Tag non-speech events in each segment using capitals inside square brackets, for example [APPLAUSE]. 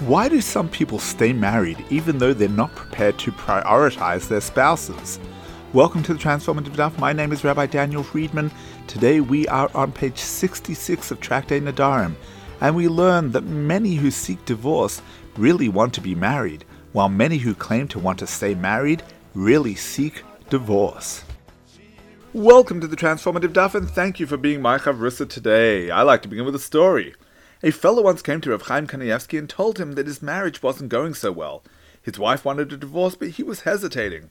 Why do some people stay married even though they're not prepared to prioritize their spouses? Welcome to the Transformative Daf. My name is Rabbi Daniel Friedman. Today we are on page 66 of Tractate Nedarim, and we learn that many who seek divorce really want to be married, while many who claim to want to stay married really seek divorce. Welcome to the Transformative Daf, and thank you for being my chavrusa today. I like to begin with a story. A fellow once came to Rav Chaim Kanievsky and told him that his marriage wasn't going so well. His wife wanted a divorce, but he was hesitating.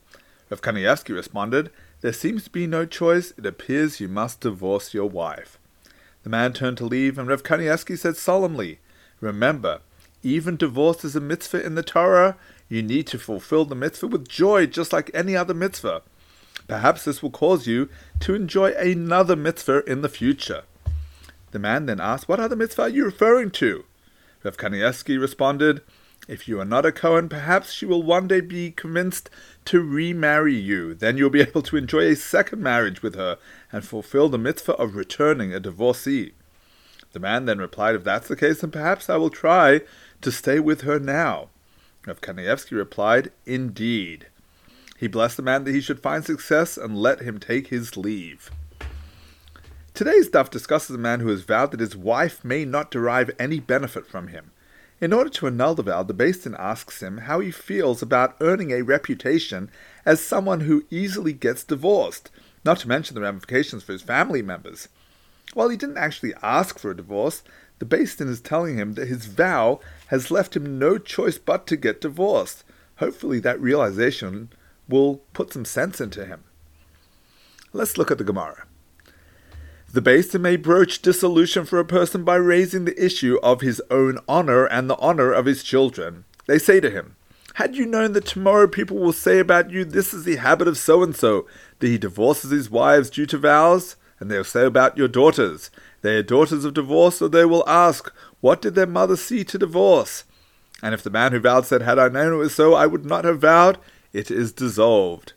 Rav Kanievsky responded, There seems to be no choice. It appears you must divorce your wife. The man turned to leave, and Rav Kanievsky said solemnly, Remember, even divorce is a mitzvah in the Torah. You need to fulfill the mitzvah with joy, just like any other mitzvah. Perhaps this will cause you to enjoy another mitzvah in the future. The man then asked, What other mitzvah are you referring to? Rav Kanievsky responded, If you are not a Cohen, perhaps she will one day be convinced to remarry you. Then you'll be [LAUGHS] able to enjoy a second marriage with her and fulfill the mitzvah of returning a divorcee. The man then replied, If that's the case, then perhaps I will try to stay with her now. Rav Kanievsky replied, Indeed. He blessed the man that he should find success and let him take his leave. Today's daf discusses a man who has vowed that his wife may not derive any benefit from him. In order to annul the vow, the Beis Din asks him how he feels about earning a reputation as someone who easily gets divorced, not to mention the ramifications for his family members. While he didn't actually ask for a divorce, the Beis Din is telling him that his vow has left him no choice but to get divorced. Hopefully, that realization will put some sense into him. Let's look at the Gemara. The Beis Din may broach dissolution for a person by raising the issue of his own honor and the honor of his children. They say to him, Had you known that tomorrow people will say about you, This is the habit of so and so, that he divorces his wives due to vows? And they'll say about your daughters, They are daughters of divorce, or they will ask, What did their mother see to divorce? And if the man who vowed said, Had I known it was so, I would not have vowed, it is dissolved.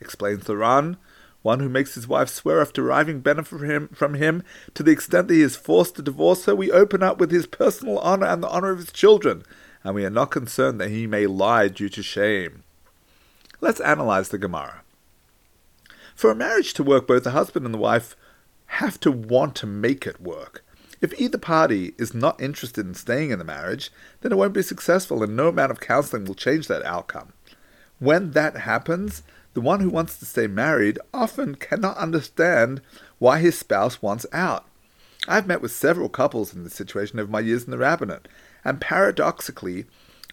Explains the Ran one who makes his wife swear off deriving benefit from him, from him to the extent that he is forced to divorce her, we open up with his personal honor and the honor of his children, and we are not concerned that he may lie due to shame. Let's analyze the Gemara. For a marriage to work, both the husband and the wife have to want to make it work. If either party is not interested in staying in the marriage, then it won't be successful, and no amount of counseling will change that outcome. When that happens, the one who wants to stay married often cannot understand why his spouse wants out. I've met with several couples in this situation over my years in the rabbinate, and paradoxically,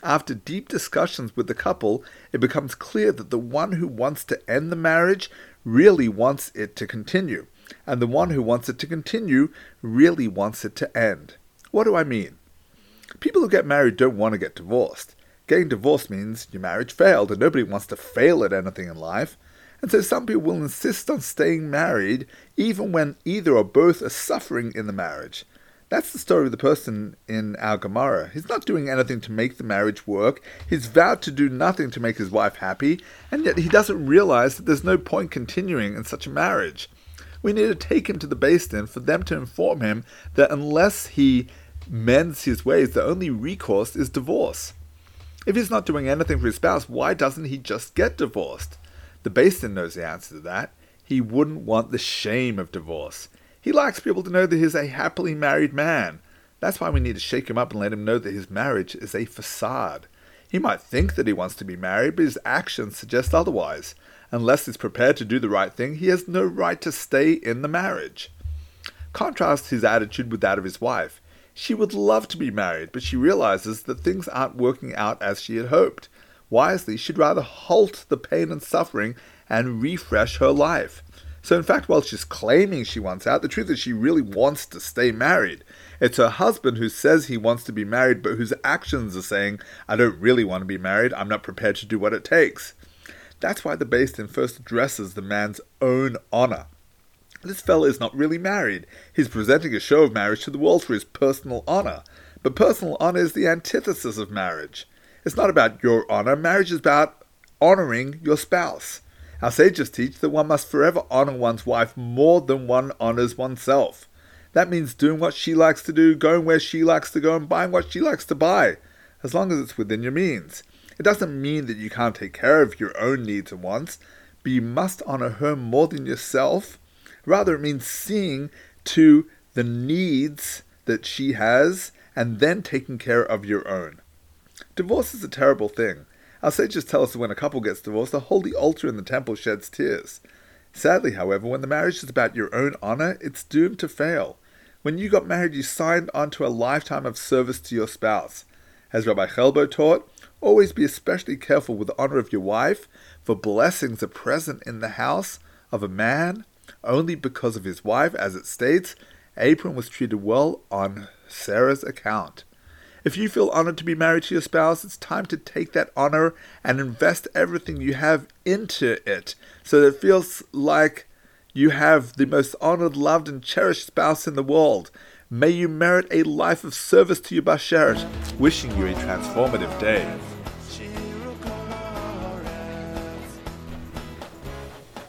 after deep discussions with the couple, it becomes clear that the one who wants to end the marriage really wants it to continue, and the one who wants it to continue really wants it to end. What do I mean? People who get married don't want to get divorced. Getting divorced means your marriage failed, and nobody wants to fail at anything in life. And so some people will insist on staying married even when either or both are suffering in the marriage. That's the story of the person in our Gemara. He's not doing anything to make the marriage work. He's vowed to do nothing to make his wife happy, and yet he doesn't realize that there's no point continuing in such a marriage. We need to take him to the Din for them to inform him that unless he mends his ways, the only recourse is divorce. If he's not doing anything for his spouse, why doesn't he just get divorced? The Beis Din knows the answer to that. He wouldn't want the shame of divorce. He likes people to know that he's a happily married man. That's why we need to shake him up and let him know that his marriage is a facade. He might think that he wants to be married, but his actions suggest otherwise. Unless he's prepared to do the right thing, he has no right to stay in the marriage. Contrast his attitude with that of his wife. She would love to be married, but she realizes that things aren't working out as she had hoped. Wisely, she'd rather halt the pain and suffering and refresh her life. So, in fact, while she's claiming she wants out, the truth is she really wants to stay married. It's her husband who says he wants to be married, but whose actions are saying, I don't really want to be married, I'm not prepared to do what it takes. That's why the Beis Din first addresses the man's own honor. This fellow is not really married. He's presenting a show of marriage to the world for his personal honor. But personal honor is the antithesis of marriage. It's not about your honor. Marriage is about honoring your spouse. Our sages teach that one must forever honor one's wife more than one honors oneself. That means doing what she likes to do, going where she likes to go, and buying what she likes to buy. as long as it's within your means. It doesn't mean that you can't take care of your own needs and wants, but you must honor her more than yourself. Rather, it means seeing to the needs that she has and then taking care of your own. Divorce is a terrible thing. Our sages tell us that when a couple gets divorced, the holy altar in the temple sheds tears. Sadly, however, when the marriage is about your own honor, it's doomed to fail. When you got married, you signed on to a lifetime of service to your spouse. As Rabbi Chelbo taught, always be especially careful with the honor of your wife, for blessings are present in the house of a man only because of his wife, as it states, Abram was treated well on Sarah's account. If you feel honored to be married to your spouse, it's time to take that honor and invest everything you have into it so that it feels like you have the most honored, loved, and cherished spouse in the world. May you merit a life of service to your Basheret. Wishing you a transformative day.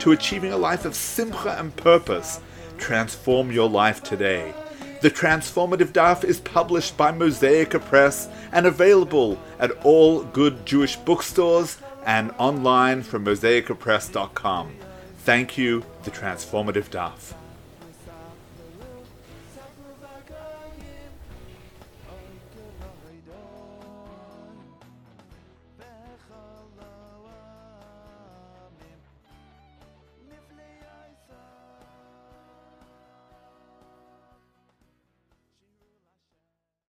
to achieving a life of simcha and purpose. Transform your life today. The Transformative Daf is published by Mosaica Press and available at all good Jewish bookstores and online from mosaicapress.com. Thank you, The Transformative Daf.